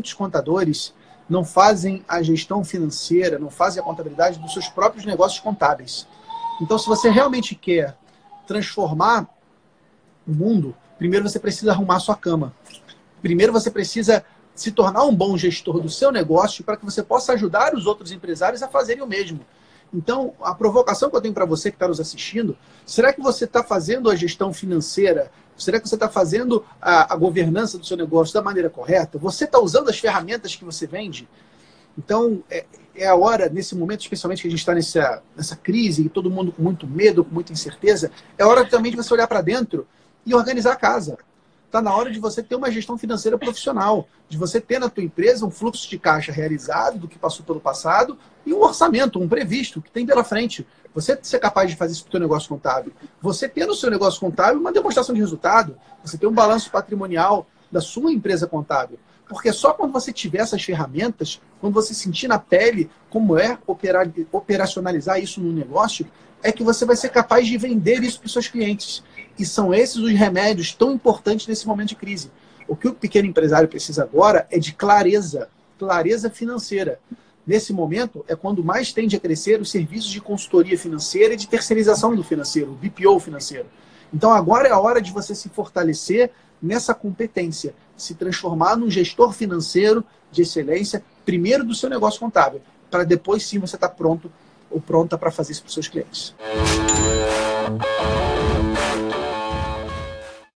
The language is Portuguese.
muitos contadores não fazem a gestão financeira, não fazem a contabilidade dos seus próprios negócios contábeis. Então, se você realmente quer transformar o mundo, primeiro você precisa arrumar a sua cama. Primeiro você precisa se tornar um bom gestor do seu negócio para que você possa ajudar os outros empresários a fazerem o mesmo. Então, a provocação que eu tenho para você que está nos assistindo, será que você está fazendo a gestão financeira? Será que você está fazendo a, a, governança do seu negócio da maneira correta? Você está usando as ferramentas que você vende? Então, é, é a hora, nesse momento, especialmente que a gente está nessa, nessa crise, e todo mundo com muito medo, com muita incerteza, é hora também de você olhar para dentro e organizar a casa. Está na hora de você ter uma gestão financeira profissional, de você ter na tua empresa um fluxo de caixa realizado do que passou pelo passado e um orçamento, um previsto que tem pela frente. Você ser capaz de fazer isso para o seu negócio contábil. Você ter no seu negócio contábil uma demonstração de resultado. Você ter um balanço patrimonial da sua empresa contábil. Porque só quando você tiver essas ferramentas, quando você sentir na pele como é operar, operacionalizar isso no negócio, é que você vai ser capaz de vender isso para os seus clientes. E são esses os remédios tão importantes nesse momento de crise. O que o pequeno empresário precisa agora é de clareza, clareza financeira. Nesse momento é quando mais tende a crescer os serviços de consultoria financeira e de terceirização do financeiro, o BPO financeiro. Então agora é a hora de você se fortalecer nessa competência, se transformar num gestor financeiro de excelência, primeiro do seu negócio contábil, para depois sim você estar tá pronto ou pronta para fazer isso para os seus clientes.